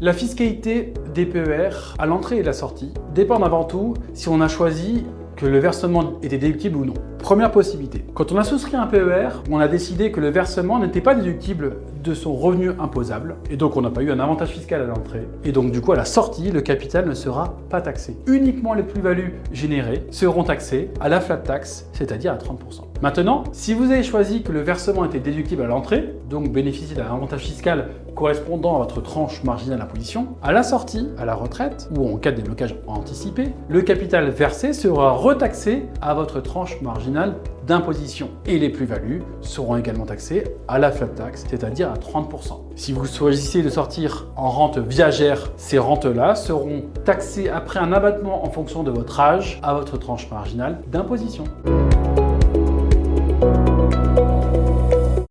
La fiscalité des PER à l'entrée et la sortie dépend avant tout si on a choisi que le versement était déductible ou non. Première possibilité. Quand on a souscrit un PER, on a décidé que le versement n'était pas déductible de son revenu imposable, et donc on n'a pas eu un avantage fiscal à l'entrée. Et donc du coup à la sortie, le capital ne sera pas taxé. Uniquement les plus-values générées seront taxées à la flat tax, c'est-à-dire à 30%. Maintenant, si vous avez choisi que le versement était déductible à l'entrée, donc bénéficier d'un avantage fiscal correspondant à votre tranche marginale d'imposition, à la sortie, à la retraite ou en cas de déblocage anticipé, le capital versé sera retaxé à votre tranche marginale d'imposition. Et les plus-values seront également taxées à la flat tax, c'est-à-dire à 30%. Si vous choisissez de sortir en rente viagère, ces rentes-là seront taxées après un abattement en fonction de votre âge à votre tranche marginale d'imposition.